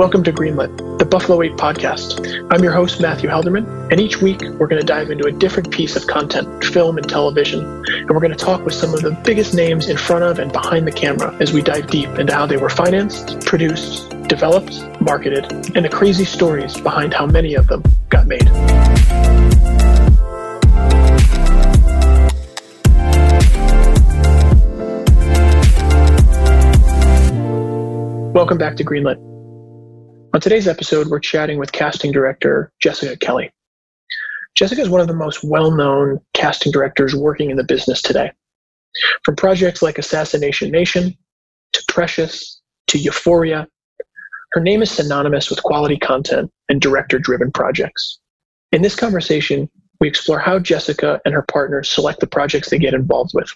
Welcome to Greenlit, the Buffalo 8 podcast. I'm your host, Matthew Halderman, and each week we're going to dive into a different piece of content, film and television, and we're going to talk with some of the biggest names in front of and behind the camera as we dive deep into how they were financed, produced, developed, marketed, and the crazy stories behind how many of them got made. Welcome back to Greenlit. On today's episode, we're chatting with casting director Jessica Kelly. Jessica is one of the most well known casting directors working in the business today. From projects like Assassination Nation to Precious to Euphoria, her name is synonymous with quality content and director driven projects. In this conversation, we explore how Jessica and her partners select the projects they get involved with,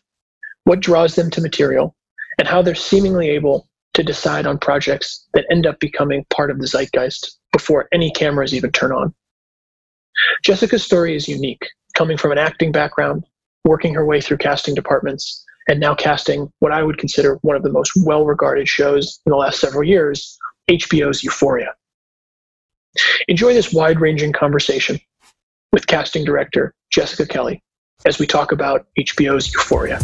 what draws them to material, and how they're seemingly able to decide on projects that end up becoming part of the zeitgeist before any cameras even turn on. Jessica's story is unique, coming from an acting background, working her way through casting departments, and now casting what I would consider one of the most well regarded shows in the last several years HBO's Euphoria. Enjoy this wide ranging conversation with casting director Jessica Kelly as we talk about HBO's Euphoria.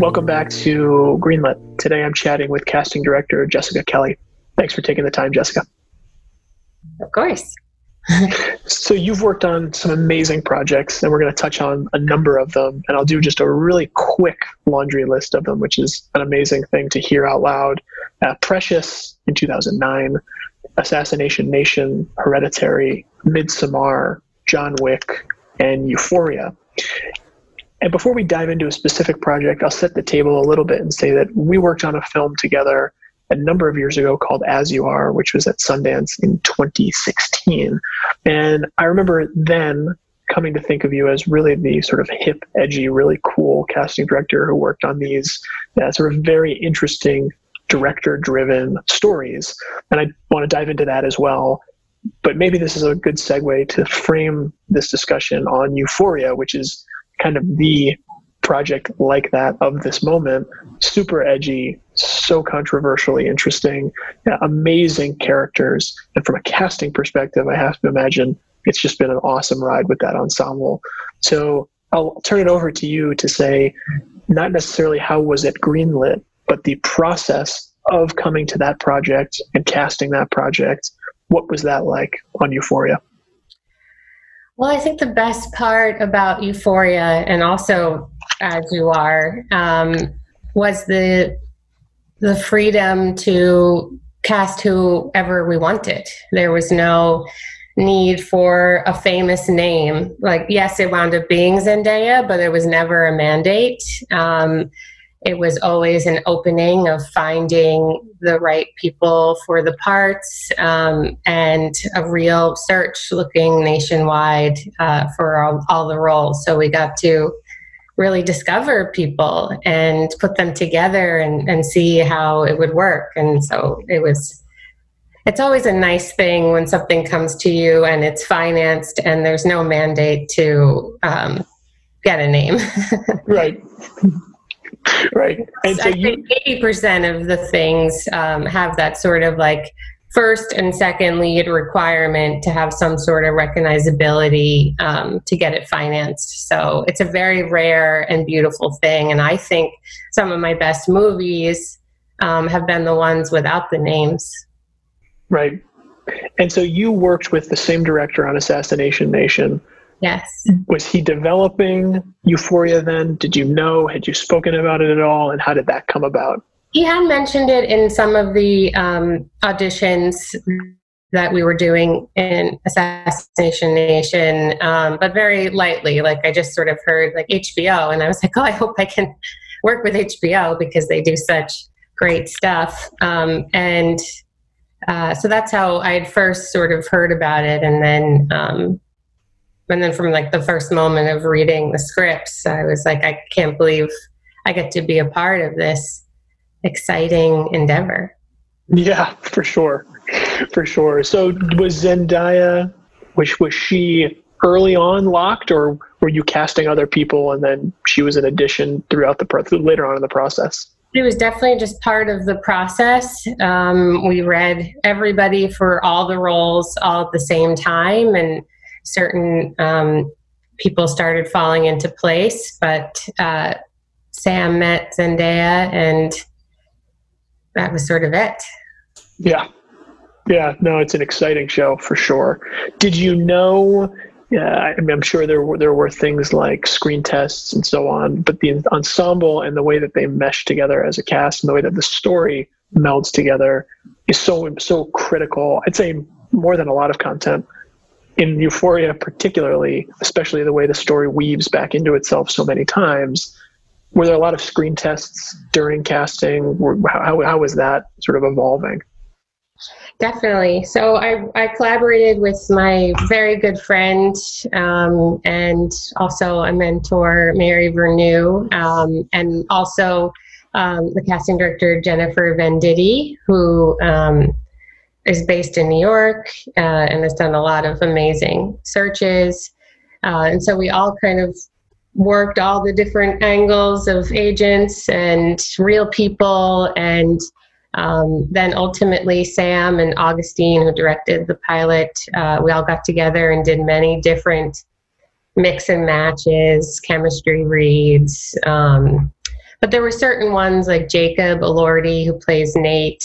Welcome back to Greenlit. Today I'm chatting with casting director Jessica Kelly. Thanks for taking the time, Jessica. Of course. so you've worked on some amazing projects and we're going to touch on a number of them and i'll do just a really quick laundry list of them which is an amazing thing to hear out loud uh, precious in 2009 assassination nation hereditary midsommar john wick and euphoria and before we dive into a specific project, I'll set the table a little bit and say that we worked on a film together a number of years ago called As You Are, which was at Sundance in 2016. And I remember then coming to think of you as really the sort of hip, edgy, really cool casting director who worked on these uh, sort of very interesting director driven stories. And I want to dive into that as well. But maybe this is a good segue to frame this discussion on Euphoria, which is kind of the project like that of this moment. Super edgy, so controversially interesting, amazing characters. And from a casting perspective, I have to imagine it's just been an awesome ride with that ensemble. So I'll turn it over to you to say not necessarily how was it greenlit, but the process of coming to that project and casting that project. What was that like on Euphoria? Well, I think the best part about Euphoria and also As You Are um, was the the freedom to cast whoever we wanted. There was no need for a famous name. Like, yes, it wound up being Zendaya, but there was never a mandate. Um, it was always an opening of finding the right people for the parts um, and a real search looking nationwide uh, for all, all, the roles. So we got to really discover people and put them together and, and see how it would work. And so it was. It's always a nice thing when something comes to you and it's financed and there's no mandate to um, get a name. right right. And so I you, think eighty percent of the things um, have that sort of like first and second lead requirement to have some sort of recognizability um, to get it financed. So it's a very rare and beautiful thing. And I think some of my best movies um, have been the ones without the names. Right. And so you worked with the same director on Assassination Nation Yes. Was he developing Euphoria then? Did you know? Had you spoken about it at all? And how did that come about? He had mentioned it in some of the um, auditions that we were doing in Assassination Nation, um, but very lightly. Like I just sort of heard like HBO, and I was like, oh, I hope I can work with HBO because they do such great stuff. Um, and uh, so that's how I had first sort of heard about it, and then um, and then from like the first moment of reading the scripts i was like i can't believe i get to be a part of this exciting endeavor. Yeah for sure. For sure. So was zendaya which was she early on locked or were you casting other people and then she was an addition throughout the pro- later on in the process? It was definitely just part of the process. Um, we read everybody for all the roles all at the same time, and certain um, people started falling into place. But uh, Sam met Zendaya, and that was sort of it. Yeah. Yeah, no, it's an exciting show for sure. Did you know yeah, I mean, I'm sure there were there were things like screen tests and so on, but the ensemble and the way that they mesh together as a cast and the way that the story melds together is so so critical. I'd say more than a lot of content in Euphoria, particularly, especially the way the story weaves back into itself so many times. Were there a lot of screen tests during casting? How, how was that sort of evolving? Definitely. So I, I collaborated with my very good friend um, and also a mentor, Mary Vernieu, um, and also um, the casting director, Jennifer Venditti, who um, is based in New York uh, and has done a lot of amazing searches. Uh, and so we all kind of worked all the different angles of agents and real people and um, then ultimately, Sam and Augustine, who directed the pilot, uh, we all got together and did many different mix and matches, chemistry reads. Um, but there were certain ones like Jacob Elordi, who plays Nate.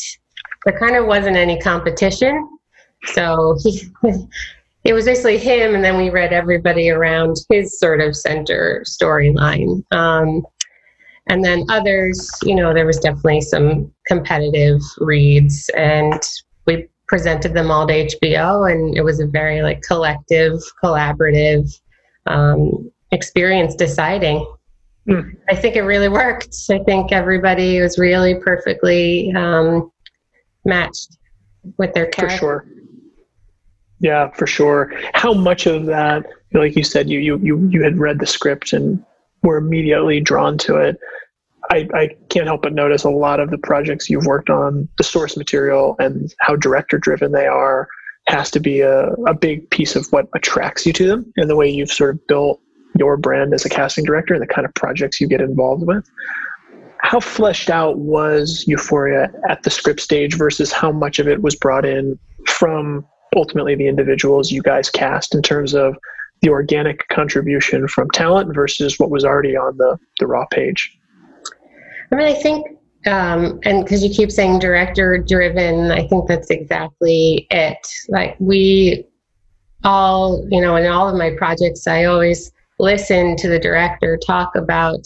There kind of wasn't any competition. So he, it was basically him, and then we read everybody around his sort of center storyline. Um, and then others, you know, there was definitely some competitive reads, and we presented them all to HBO, and it was a very like collective, collaborative um, experience deciding. Mm. I think it really worked. I think everybody was really perfectly um, matched with their character. For sure. Yeah, for sure. How much of that, like you said, you you you you had read the script and were immediately drawn to it. I, I can't help but notice a lot of the projects you've worked on, the source material and how director driven they are, has to be a, a big piece of what attracts you to them and the way you've sort of built your brand as a casting director and the kind of projects you get involved with. How fleshed out was Euphoria at the script stage versus how much of it was brought in from ultimately the individuals you guys cast in terms of the organic contribution from talent versus what was already on the, the raw page? I mean, I think, um, and because you keep saying director driven, I think that's exactly it. Like, we all, you know, in all of my projects, I always listen to the director talk about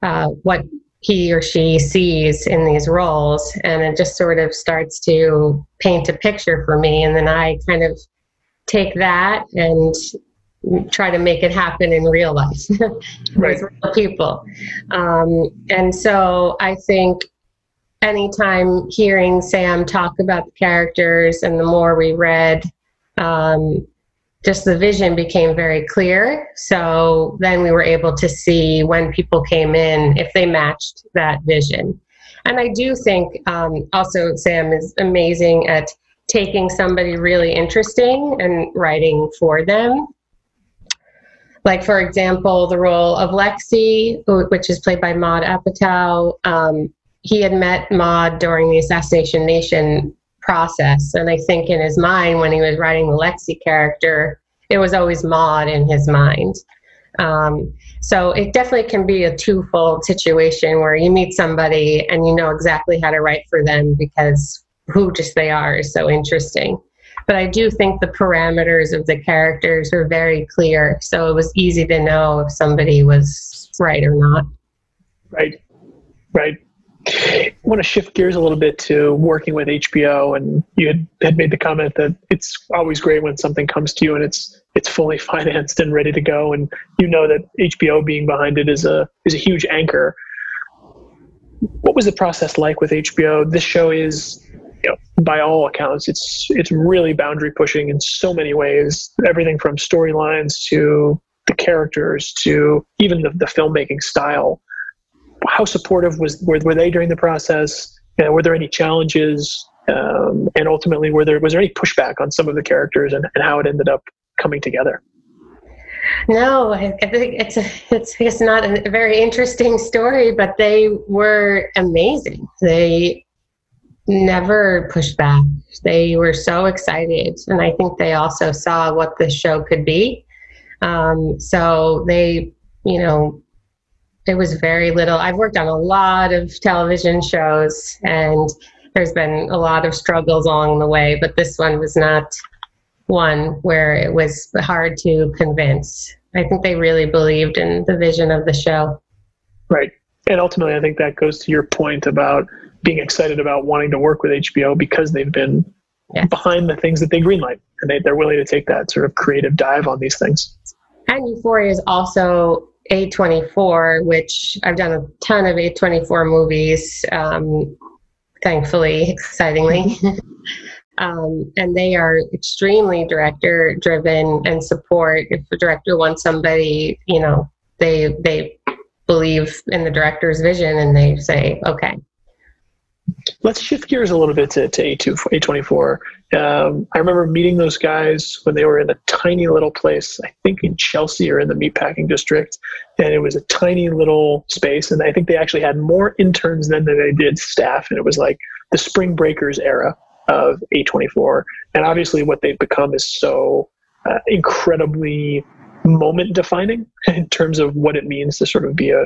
uh, what he or she sees in these roles, and it just sort of starts to paint a picture for me. And then I kind of take that and try to make it happen in real life right. with real people. Um, and so I think anytime hearing Sam talk about the characters and the more we read, um, just the vision became very clear. So then we were able to see when people came in if they matched that vision. And I do think um, also Sam is amazing at taking somebody really interesting and writing for them like, for example, the role of Lexi, which is played by Maud Apatow. Um, he had met Maud during the Assassination Nation process. And I think in his mind, when he was writing the Lexi character, it was always Maud in his mind. Um, so it definitely can be a twofold situation where you meet somebody and you know exactly how to write for them because who just they are is so interesting. But I do think the parameters of the characters were very clear. So it was easy to know if somebody was right or not. Right. Right. I want to shift gears a little bit to working with HBO, and you had, had made the comment that it's always great when something comes to you and it's it's fully financed and ready to go, and you know that HBO being behind it is a is a huge anchor. What was the process like with HBO? This show is you know, by all accounts, it's it's really boundary pushing in so many ways. Everything from storylines to the characters to even the, the filmmaking style. How supportive was were, were they during the process? You know, were there any challenges? Um, and ultimately, were there was there any pushback on some of the characters and, and how it ended up coming together? No, I, think it's a, it's it's not a very interesting story, but they were amazing. They never pushed back. They were so excited, and I think they also saw what the show could be. Um, so they, you know, it was very little. I've worked on a lot of television shows, and there's been a lot of struggles along the way, but this one was not one where it was hard to convince. I think they really believed in the vision of the show. Right. And ultimately, I think that goes to your point about being excited about wanting to work with HBO because they've been yes. behind the things that they greenlight and they, they're willing to take that sort of creative dive on these things. And Euphoria is also A24, which I've done a ton of A24 movies, um, thankfully, excitingly. Um, and they are extremely director driven and support. If the director wants somebody, you know, they they believe in the director's vision and they say, okay. Let's shift gears a little bit to, to A2, A24. Um, I remember meeting those guys when they were in a tiny little place, I think in Chelsea or in the meatpacking district. And it was a tiny little space. And I think they actually had more interns than they did staff. And it was like the Spring Breakers era of A24. And obviously, what they've become is so uh, incredibly moment defining in terms of what it means to sort of be a,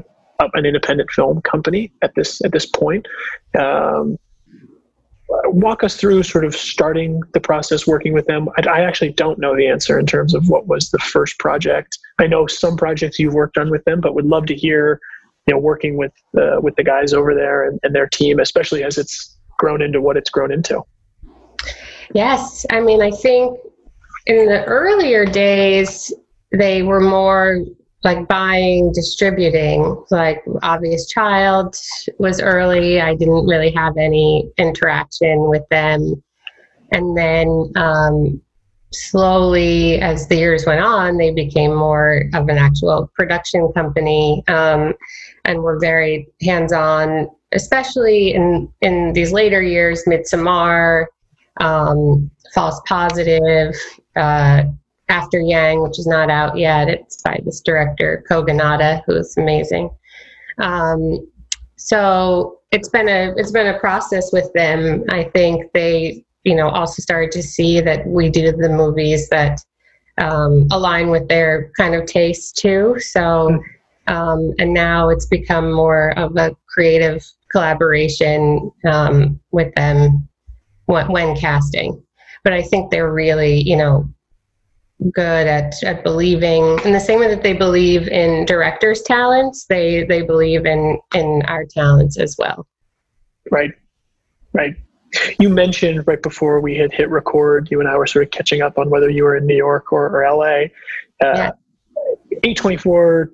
an independent film company at this at this point. Um, walk us through sort of starting the process working with them I, I, actually don't know the answer in terms of what was the first project i know some projects you've worked on with them but would love to hear you know working with uh, with the guys over there and, and their team especially as it's grown into what it's grown into Yes. I mean, I think in the earlier days, they were more like buying, distributing. Like Obvious Child was early. I didn't really have any interaction with them. And then um, slowly, as the years went on, they became more of an actual production company um, and were very hands on, especially in, in these later years, Midsommar um, False Positive, uh, After Yang, which is not out yet. It's by this director, Kogonada, who is amazing. Um, so it's been a it's been a process with them. I think they you know also started to see that we do the movies that um, align with their kind of taste too. So um, and now it's become more of a creative collaboration um, with them when, when casting. But I think they're really, you know, good at, at believing in the same way that they believe in directors' talents, they they believe in in our talents as well. Right. Right. You mentioned right before we had hit record, you and I were sort of catching up on whether you were in New York or, or LA. Uh, yeah. A24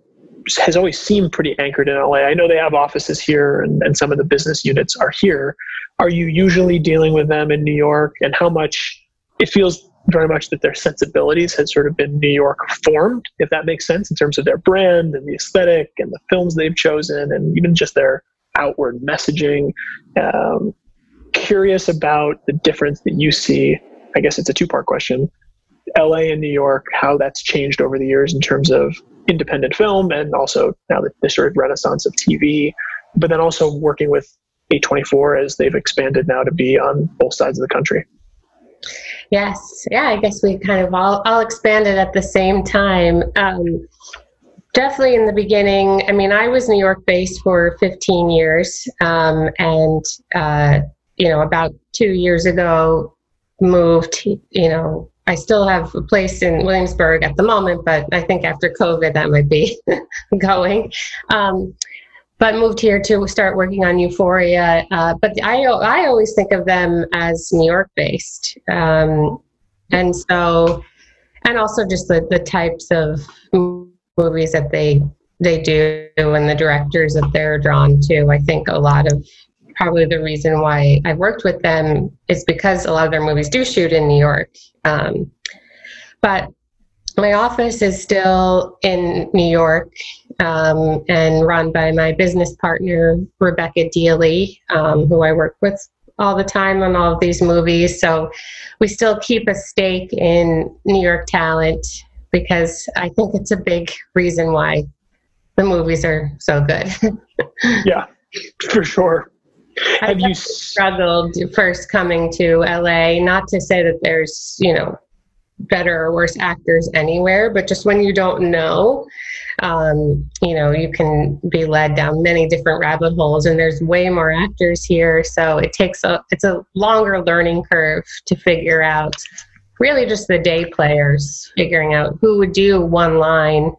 has always seemed pretty anchored in LA. I know they have offices here and, and some of the business units are here. Are you usually dealing with them in New York and how much it feels very much that their sensibilities had sort of been New York formed, if that makes sense, in terms of their brand and the aesthetic and the films they've chosen and even just their outward messaging. Um, curious about the difference that you see. I guess it's a two part question. LA and New York, how that's changed over the years in terms of independent film and also now the, the sort of renaissance of TV, but then also working with A24 as they've expanded now to be on both sides of the country. Yes, yeah, I guess we kind of all, all expanded at the same time. Um, definitely in the beginning, I mean, I was New York based for 15 years, um, and, uh, you know, about two years ago, moved, you know, I still have a place in Williamsburg at the moment, but I think after COVID that might be going. Um, but moved here to start working on Euphoria. Uh, but I, I always think of them as New York based. Um, and so, and also just the, the types of movies that they they do and the directors that they're drawn to. I think a lot of probably the reason why I've worked with them is because a lot of their movies do shoot in New York. Um, but my office is still in New York um, and run by my business partner, Rebecca Dealy, um, who I work with all the time on all of these movies. So we still keep a stake in New York talent because I think it's a big reason why the movies are so good. yeah, for sure. Have you struggled first coming to LA? Not to say that there's, you know, better or worse actors anywhere, but just when you don't know, um, you know, you can be led down many different rabbit holes, and there's way more actors here, so it takes a it's a longer learning curve to figure out. Really, just the day players figuring out who would do one line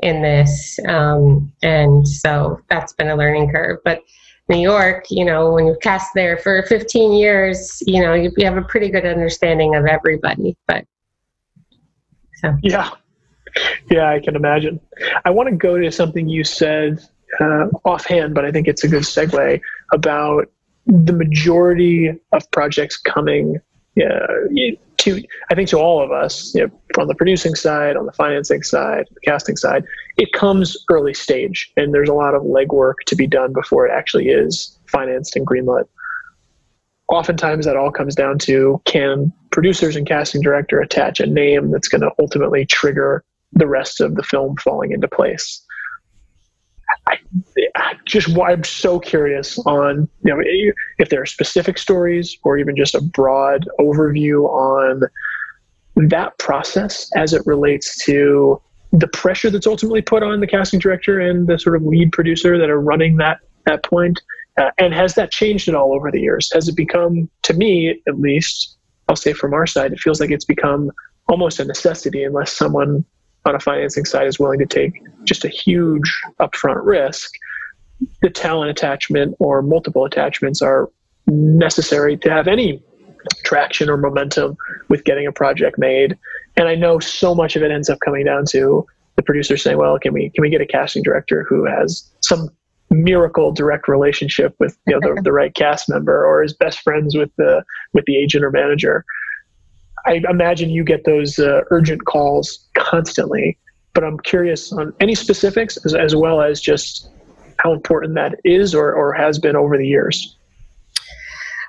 in this, um, and so that's been a learning curve. But New York, you know, when you've cast there for 15 years, you know, you, you have a pretty good understanding of everybody. But so. Yeah. Yeah, I can imagine. I want to go to something you said uh, offhand, but I think it's a good segue about the majority of projects coming uh, to, I think, to all of us, you know, from the producing side, on the financing side, the casting side, it comes early stage, and there's a lot of legwork to be done before it actually is financed and greenlit oftentimes that all comes down to can producers and casting director attach a name that's going to ultimately trigger the rest of the film falling into place. I, I just I'm so curious on you know if there are specific stories or even just a broad overview on that process as it relates to the pressure that's ultimately put on the casting director and the sort of lead producer that are running that that point uh, and has that changed at all over the years? Has it become, to me at least, I'll say from our side, it feels like it's become almost a necessity unless someone on a financing side is willing to take just a huge upfront risk. The talent attachment or multiple attachments are necessary to have any traction or momentum with getting a project made. And I know so much of it ends up coming down to the producer saying, "Well, can we can we get a casting director who has some miracle direct relationship with you know the, the right cast member or is best friends with the with the agent or manager. I imagine you get those uh, urgent calls constantly but i'm curious on any specifics as, as well as just how important that is or, or has been over the years.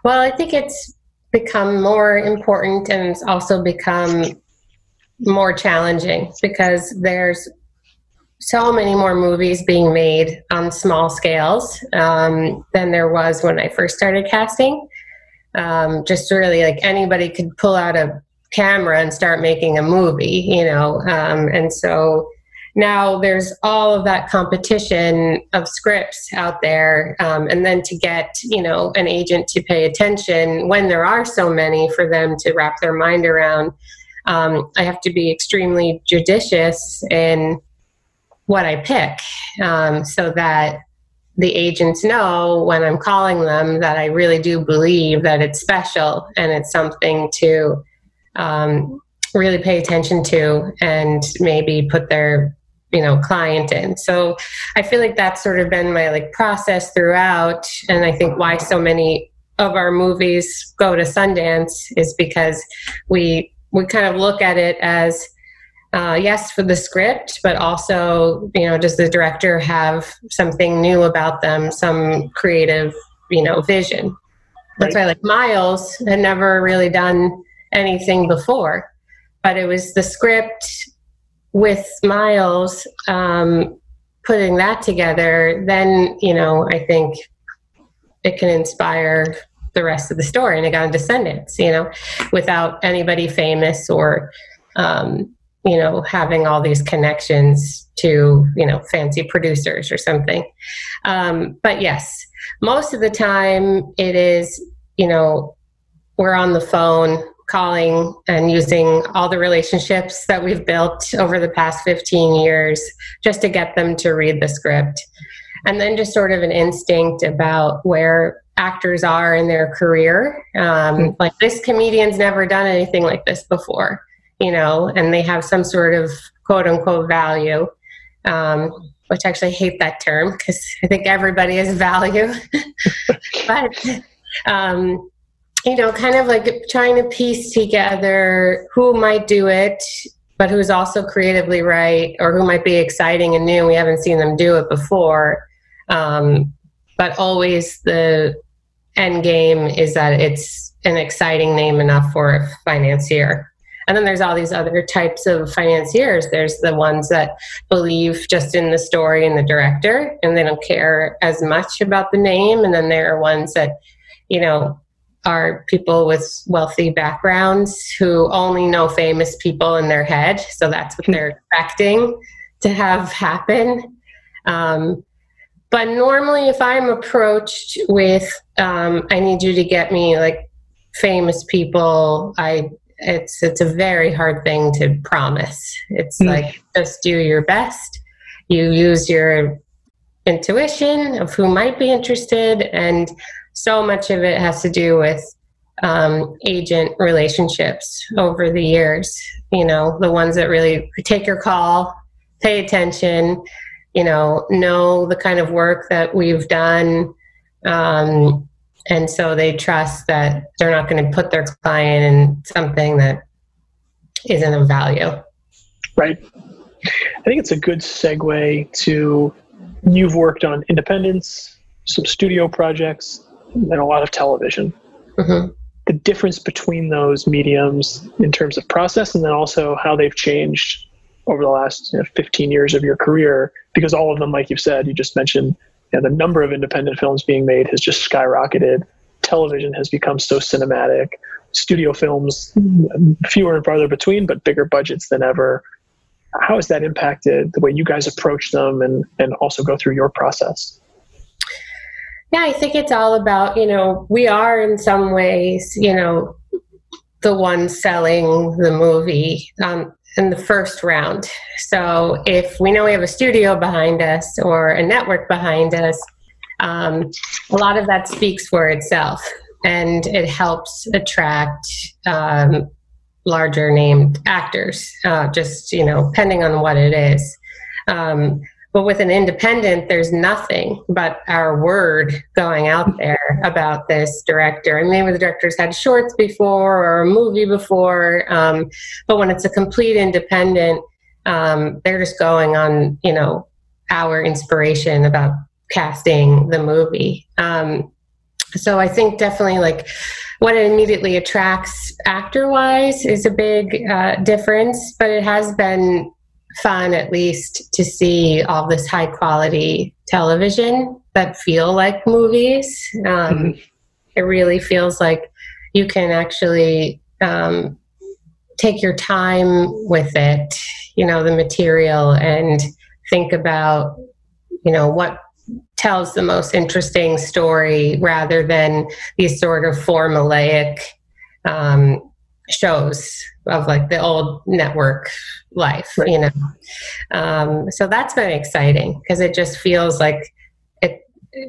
Well i think it's become more important and it's also become more challenging because there's so many more movies being made on small scales um, than there was when I first started casting. Um, just really like anybody could pull out a camera and start making a movie, you know. Um, and so now there's all of that competition of scripts out there. Um, and then to get, you know, an agent to pay attention when there are so many for them to wrap their mind around. Um, I have to be extremely judicious in what I pick um, so that the agents know when I'm calling them that I really do believe that it's special and it's something to um, really pay attention to and maybe put their you know client in. So i feel like that's sort of been my like process throughout. And i think why so many of our movies go to sundance is because we we kind of look at it as uh, yes for the script but also you know does the director have something new about them some creative you know vision? That's why like miles had never really done anything before but it was the script with miles um, putting that together then you know i think it can inspire the rest of the story and it got into Sundance, you know, without anybody famous or um, you know, having all these connections to, you know, fancy producers or something. Um, but yes, most of the time it is, you know, we're on the phone calling and using all the relationships that we've built over the past 15 years just to get them to read the script. And then just sort of an instinct about where actors are in their career. Um, mm. like this comedian's never done anything like this before you know, and they have some sort of quote unquote value, um, which I actually hate that term because I think everybody has value. but, um, you know, kind of like trying to piece together who might do it, but who's also creatively right or who might be exciting and new. We haven't seen them do it before. Um, but always the end game is that it's an exciting name enough for a financier and then there's all these other types of financiers. There's the ones that believe just in the story and the director and they don't care as much about the name. And then there are ones that you know are people with wealthy backgrounds who only know famous people in their head. So that's what they're expecting to have happen. Um, but normally if i'm approached with um, i need you to get me like famous people i it's it's a very hard thing to promise. It's mm. like just do your best. You use your intuition of who might be interested and so much of it has to do with um, agent relationships over the years. You know the ones that really take your call pay attention you know know the kind of work that we've done um, and so they trust that they're not going to put their client in something that isn't of value. Right. I think it's a good segue to you've worked on independence some studio projects and a lot of television. Mm-hmm. the difference between those mediums in terms of process and then also how they've changed over the last you know, 15 years of your career because all of them like you've said you just mentioned you know, the number of independent films being made has just skyrocketed. Television has become so cinematic. Studio films, fewer and farther between, but bigger budgets than ever. How has that impacted the way you guys approach them and, and also go through your process? Yeah, I think it's all about, you know, we are in some ways, you know, the one selling the movie. Um, in the first round. So if we know we have a studio behind us or a network behind us, um, a lot of that speaks for itself and it helps attract um, larger named actors, uh, just, you know, depending on what it is. Um, but with an independent, there's nothing but our word going out there about this director. And maybe the director's had shorts before or a movie before. Um, but when it's a complete independent, um, they're just going on, you know, our inspiration about casting the movie. Um, so I think definitely like what it immediately attracts actor wise is a big uh, difference, but it has been fun at least to see all this high quality television that feel like movies um, mm-hmm. it really feels like you can actually um, take your time with it you know the material and think about you know what tells the most interesting story rather than these sort of formulaic um, shows of like the old network life, right. you know. Um, so that's been exciting because it just feels like it,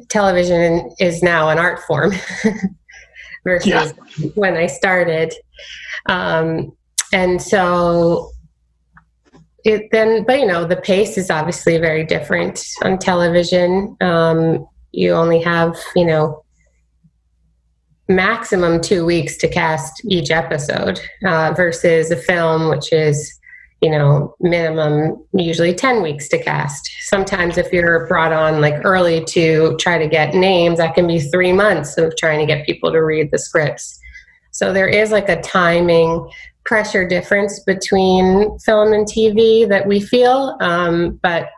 television is now an art form versus yeah. when I started. Um, and so it then, but you know, the pace is obviously very different on television. Um, you only have, you know, maximum two weeks to cast each episode uh, versus a film which is you know minimum usually 10 weeks to cast. Sometimes if you're brought on like early to try to get names that can be three months of trying to get people to read the scripts. So there is like a timing pressure difference between film and tv that we feel um, but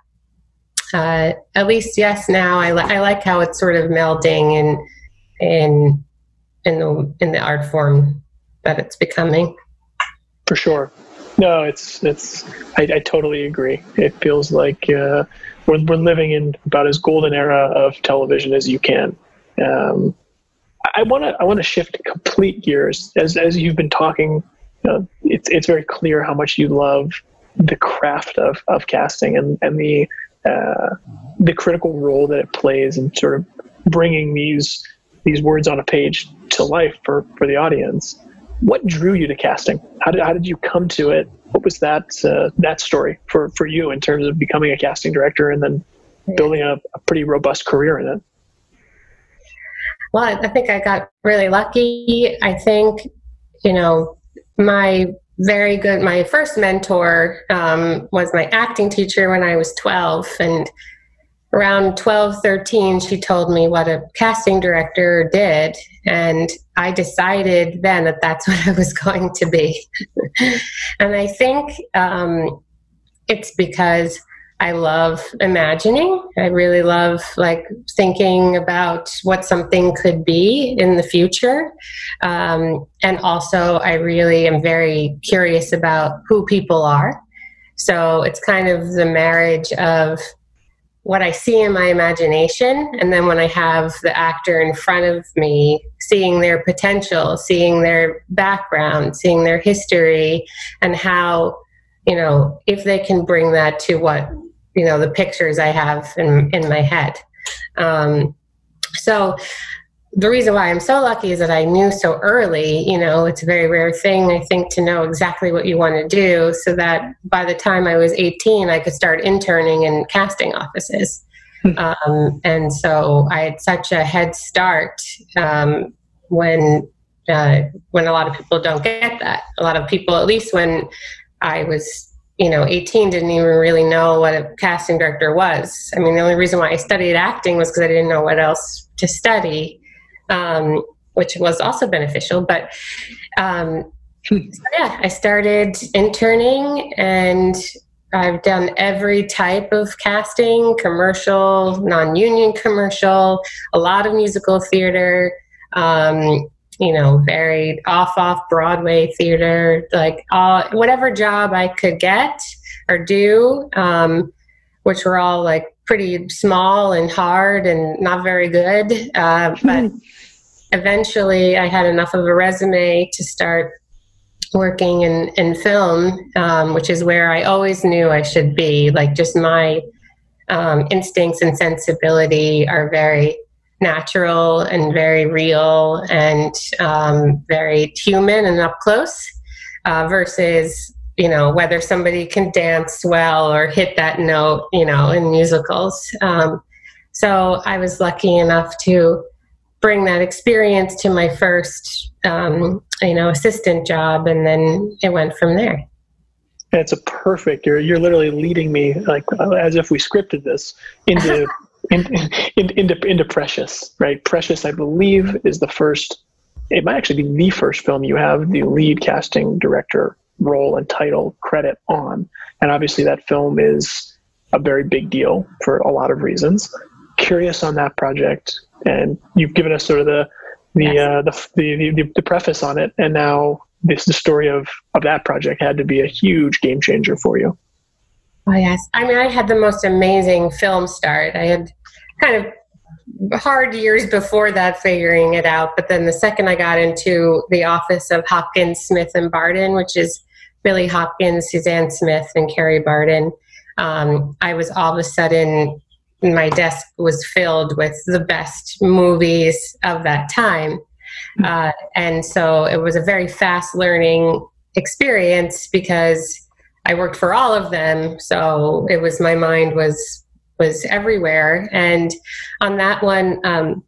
uh, at least yes now I, li- I like how it's sort of melding and and in the in the art form that it's becoming. For sure. No, it's it's. I, I totally agree. It feels like uh, we're we're living in about as golden era of television as you can. Um, I want to I want to shift complete gears as as you've been talking. Uh, it's it's very clear how much you love the craft of of casting and and the uh, the critical role that it plays in sort of bringing these these words on a page to life for, for the audience. What drew you to casting? How did, how did you come to it? What was that uh, that story for, for you in terms of becoming a casting director and then building a, a pretty robust career in it? Well, I think I got really lucky. I think, you know, my very good, my first mentor um, was my acting teacher when I was 12. And around 12, 13, she told me what a casting director did. And I decided then that that's what I was going to be. and I think um, it's because I love imagining. I really love like thinking about what something could be in the future. Um, and also, I really am very curious about who people are. So it's kind of the marriage of what I see in my imagination, and then when I have the actor in front of me, seeing their potential, seeing their background, seeing their history, and how, you know, if they can bring that to what, you know, the pictures I have in, in my head. Um, so the reason why I'm so lucky is that I knew so early, you know, it's a very rare thing, I think, to know exactly what you want to do so that by the time I was 18, I could start interning in casting offices. Hmm. um, and so I had such a head start um, when uh, when a lot of people don't get that. A lot of people, at least when I was, you know, 18, didn't even really know what a casting director was. I mean, the only reason why I studied acting was because I didn't know what else to study um, which was also beneficial. But um, so yeah, I started interning and I've done every type of casting commercial, non union commercial, a lot of musical theater. Um, you know, very off off Broadway theater, like all whatever job I could get or do, um, which were all like pretty small and hard and not very good. Uh, but eventually I had enough of a resume to start working in, in film, um, which is where I always knew I should be. Like, just my um, instincts and sensibility are very natural and very real and um, very human and up close uh, versus you know whether somebody can dance well or hit that note you know in musicals. Um, so i was lucky enough to bring that experience to my first um, you know assistant job and then it went from there. It's a perfect you're you're literally leading me like as if we scripted this into in, in, into into precious right? Precious i believe is the first it might actually be the first film you have the lead casting director role and title credit on and obviously that film is a very big deal for a lot of reasons curious on that project and you've given us sort of the the yes. uh, the, the, the, the preface on it, and now this the story of of that project had to be a huge game changer for you. Oh yes, I mean I had the most amazing film start. I had kind of hard years before that figuring it out, but then the second I got into the office of Hopkins, Smith, and Barden, which is Billy Hopkins, Suzanne Smith, and Kerry Barden, um, I was all of a sudden my desk was filled with the best movies of that time. Hmm. Uh, and so it was a very fast learning experience because I worked for all of them. So it was my mind was was everywhere. And on that one, um,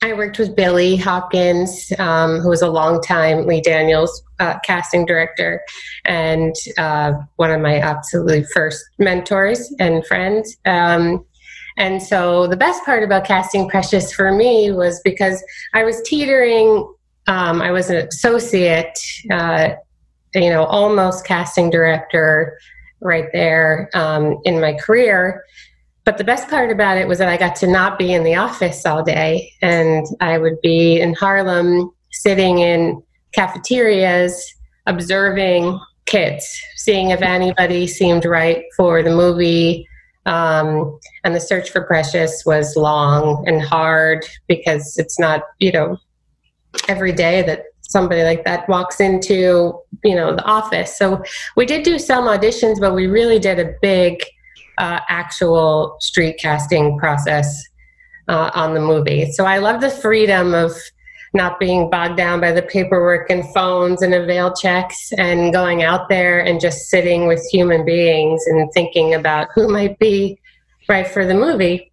I worked with Billy Hopkins, um, who was a longtime Lee Daniels uh, casting director and uh, one of my absolutely first mentors and friends. Um, and so the best part about casting Precious for me was because I was teetering, um, I was an associate, uh, you know, almost casting director right there um, in my career. But the best part about it was that I got to not be in the office all day and I would be in Harlem sitting in cafeterias observing kids, seeing if anybody seemed right for the movie, um, and the search for precious was long and hard because it's not, you know, every day that somebody like that walks into, you know, the office. So we did do some auditions, but we really did a big uh, actual street casting process uh, on the movie. So I love the freedom of not being bogged down by the paperwork and phones and avail checks and going out there and just sitting with human beings and thinking about who might be right for the movie.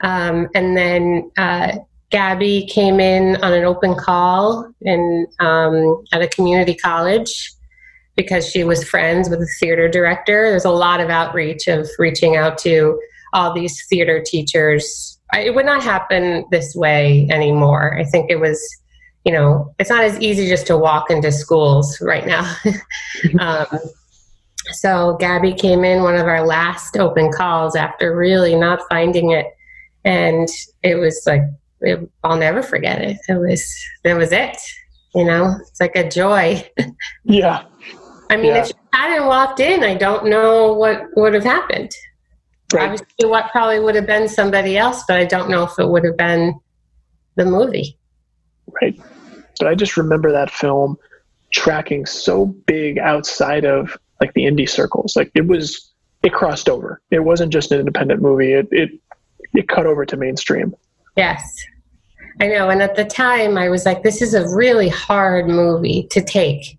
Um, and then uh, Gabby came in on an open call in, um, at a community college because she was friends with the theater director. There's a lot of outreach of reaching out to all these theater teachers. It would not happen this way anymore. I think it was, you know, it's not as easy just to walk into schools right now. um, so Gabby came in one of our last open calls after really not finding it, and it was like it, I'll never forget it. It was that was it. You know, it's like a joy. Yeah. I mean, Yeah. if she hadn't walked in, I don't know what would have happened. Right. Obviously, what probably would have been somebody else, but I don't know if it would have been the movie. Right. But I just remember that film tracking so big outside of like the indie circles. Like it was, it crossed over. It wasn't just an independent movie. It it it cut over to mainstream. Yes. I know. And at the time, I was like, this is a really hard movie to take.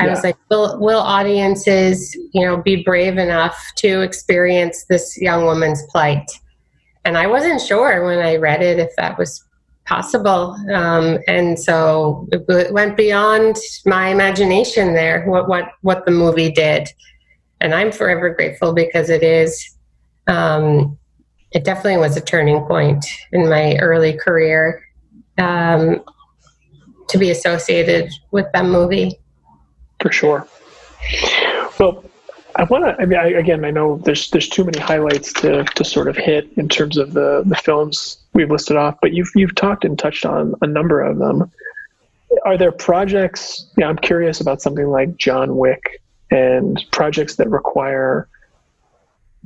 I was like, will, will audiences, you know, be brave enough to experience this young woman's plight? And I wasn't sure when I read it if that was possible. Um, and so it w- went beyond my imagination there, what, what, what the movie did. And I'm forever grateful because it is, um, it definitely was a turning point in my early career um, to be associated with that movie. For sure. Well, I want to. I mean, I, again, I know there's there's too many highlights to to sort of hit in terms of the the films we've listed off, but you've you've talked and touched on a number of them. Are there projects? Yeah, I'm curious about something like John Wick and projects that require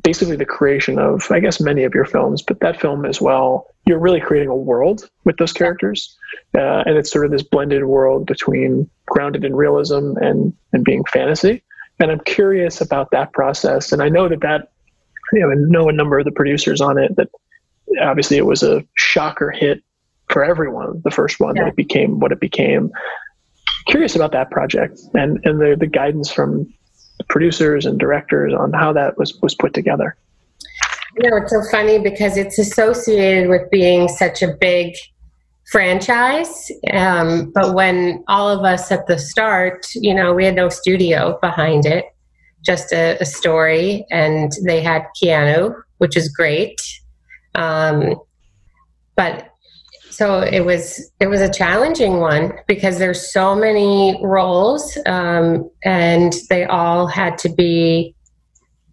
basically the creation of, I guess, many of your films, but that film as well. You're really creating a world with those characters, uh, and it's sort of this blended world between grounded in realism and and being fantasy. And I'm curious about that process. And I know that that you know, I know a number of the producers on it. That obviously it was a shocker hit for everyone. The first one Yeah. that it became what it became. Curious about that project and and the the guidance from producers and directors on how that was was put together. You know, it's so funny because it's associated with being such a big franchise. Um, but when all of us at the start, you know, we had no studio behind it, just a, a story, and they had Keanu, which is great. Um, but so it was it was a challenging one because there's so many roles um, and they all had to be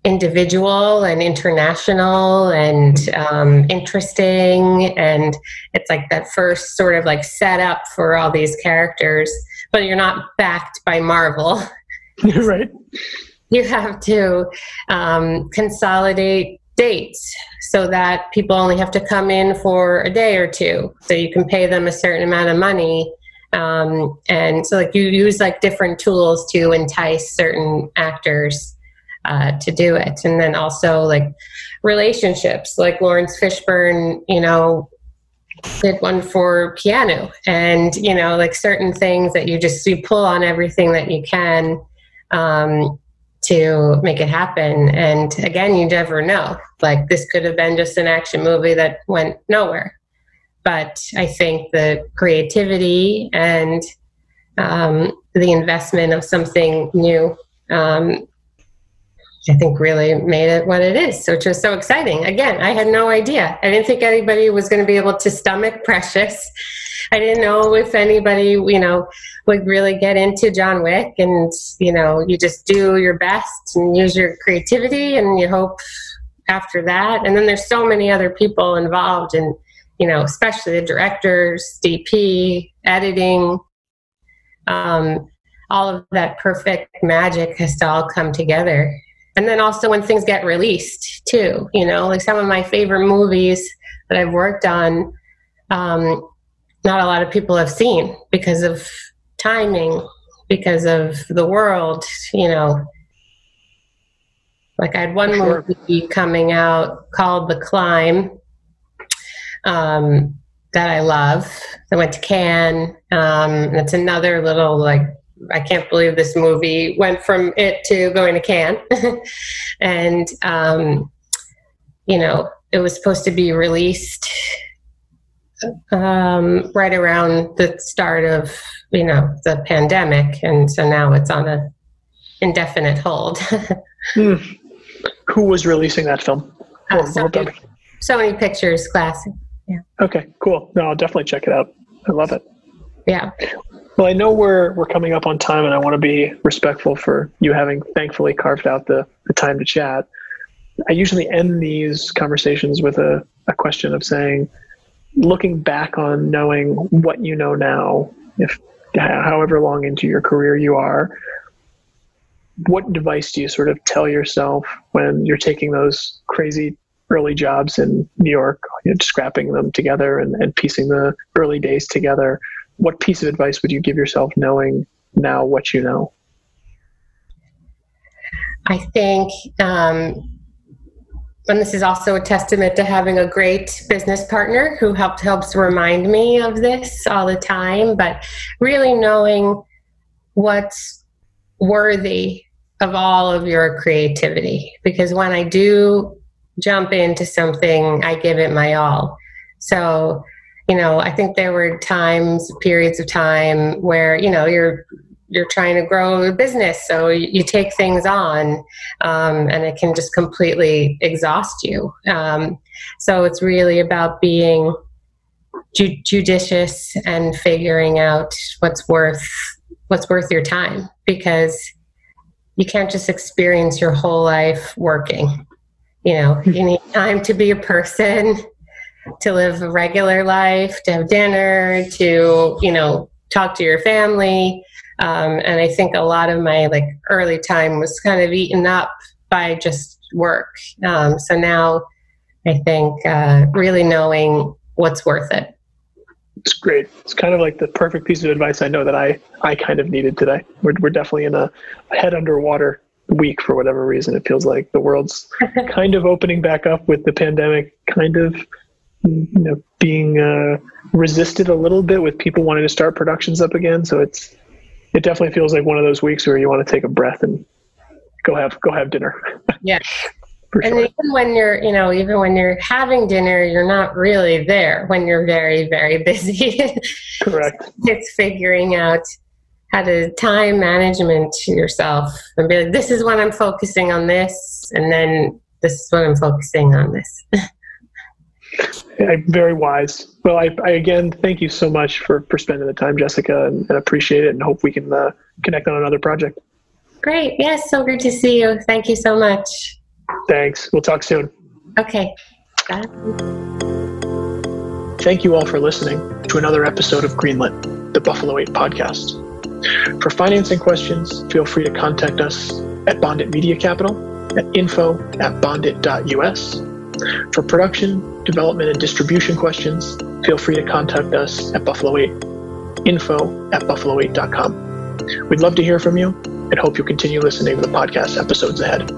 individual and international and um, interesting and it's like that first sort of like setup for all these characters but you're not backed by marvel you're right. you have to um, consolidate dates so that people only have to come in for a day or two so you can pay them a certain amount of money um, and so like you use like different tools to entice certain actors uh, to do it and then also like relationships like laurence fishburne you know did one for Keanu and you know like certain things that you just you pull on everything that you can um, to make it happen. And again, you never know. Like this could have been just an action movie that went nowhere. But I think the creativity and um, the investment of something new, um, I think really made it what it is. which was so exciting. Again, I had no idea. I didn't think anybody was going to be able to stomach Precious. I didn't know if anybody, you know, would really get into John Wick. And, you know, you just do your best and use your creativity and you hope after that. And then there's so many other people involved and, you know, especially the directors, DP, editing, um, all of that perfect magic has to all come together. And then also when things get released too, you know, like some of my favorite movies that I've worked on, um, not a lot of people have seen because of timing, because of the world, you know. Like I had one Sure. movie coming out called The Climb um, that I love. I went to Cannes. Um, and it's another little like I can't believe this movie went from it to going to Cannes, and um, you know it was supposed to be released um, right around the start of you know the pandemic, and so now it's on a indefinite hold. Hmm. Who was releasing that film? Uh, so, many, Sony Pictures, classic. Yeah. Okay, cool. No, I'll definitely check it out. I love it. Yeah. Well, I know we're we're coming up on time, and I want to be respectful for you having thankfully carved out the, the time to chat. I usually end these conversations with a, a question of saying, looking back on knowing what you know now, if however long into your career you are, what device do you sort of tell yourself when you're taking those crazy early jobs in New York, you know, scrapping them together and, and piecing the early days together? what piece of advice would you give yourself knowing now what you know? I think, um, and this is also a testament to having a great business partner who helped helps remind me of this all the time. But really knowing what's worthy of all of your creativity, because when I do jump into something, I give it my all. So you know, I think there were times, periods of time where, you know, you're you're trying to grow a business, so you, take things on, um, and it can just completely exhaust you. Um, so it's really about being ju- judicious and figuring out what's worth what's worth your time because you can't just experience your whole life working. You know, you need time to be a person to live a regular life, to have dinner, to, you know, talk to your family. Um, and I think a lot of my like early time was kind of eaten up by just work. Um, so now I think uh, really knowing what's worth it. It's great. It's kind of like the perfect piece of advice I know that I, I kind of needed today. We're, we're definitely in a head underwater week for whatever reason. It feels like the world's kind of opening back up with the pandemic kind of you know being uh, resisted a little bit with people wanting to start productions up again. So it's it definitely feels like one of those weeks where you want to take a breath and go have go have dinner. Yeah. and sure. even when you're, you know, even when you're having dinner, you're not really there when you're very, very busy. Correct. it's figuring out how to time management yourself and be like, this is when I'm focusing on this, and then this is when I'm focusing on this. very wise. Well, I, I, again thank you so much for for spending the time, Jessica, and, and appreciate it, and hope we can uh, connect on another project. Great. Yes, so good to see you. Thank you so much. Thanks. We'll talk soon. Okay. Bye. Thank you all for listening to another episode of Greenlit, the Buffalo 8 podcast. For financing questions, feel free to contact us at Bondit Media Capital at info at bondit.us for production, development, and distribution questions, feel free to contact us at Buffalo 8, info at buffalo8.com. We'd love to hear from you and hope you'll continue listening to the podcast episodes ahead.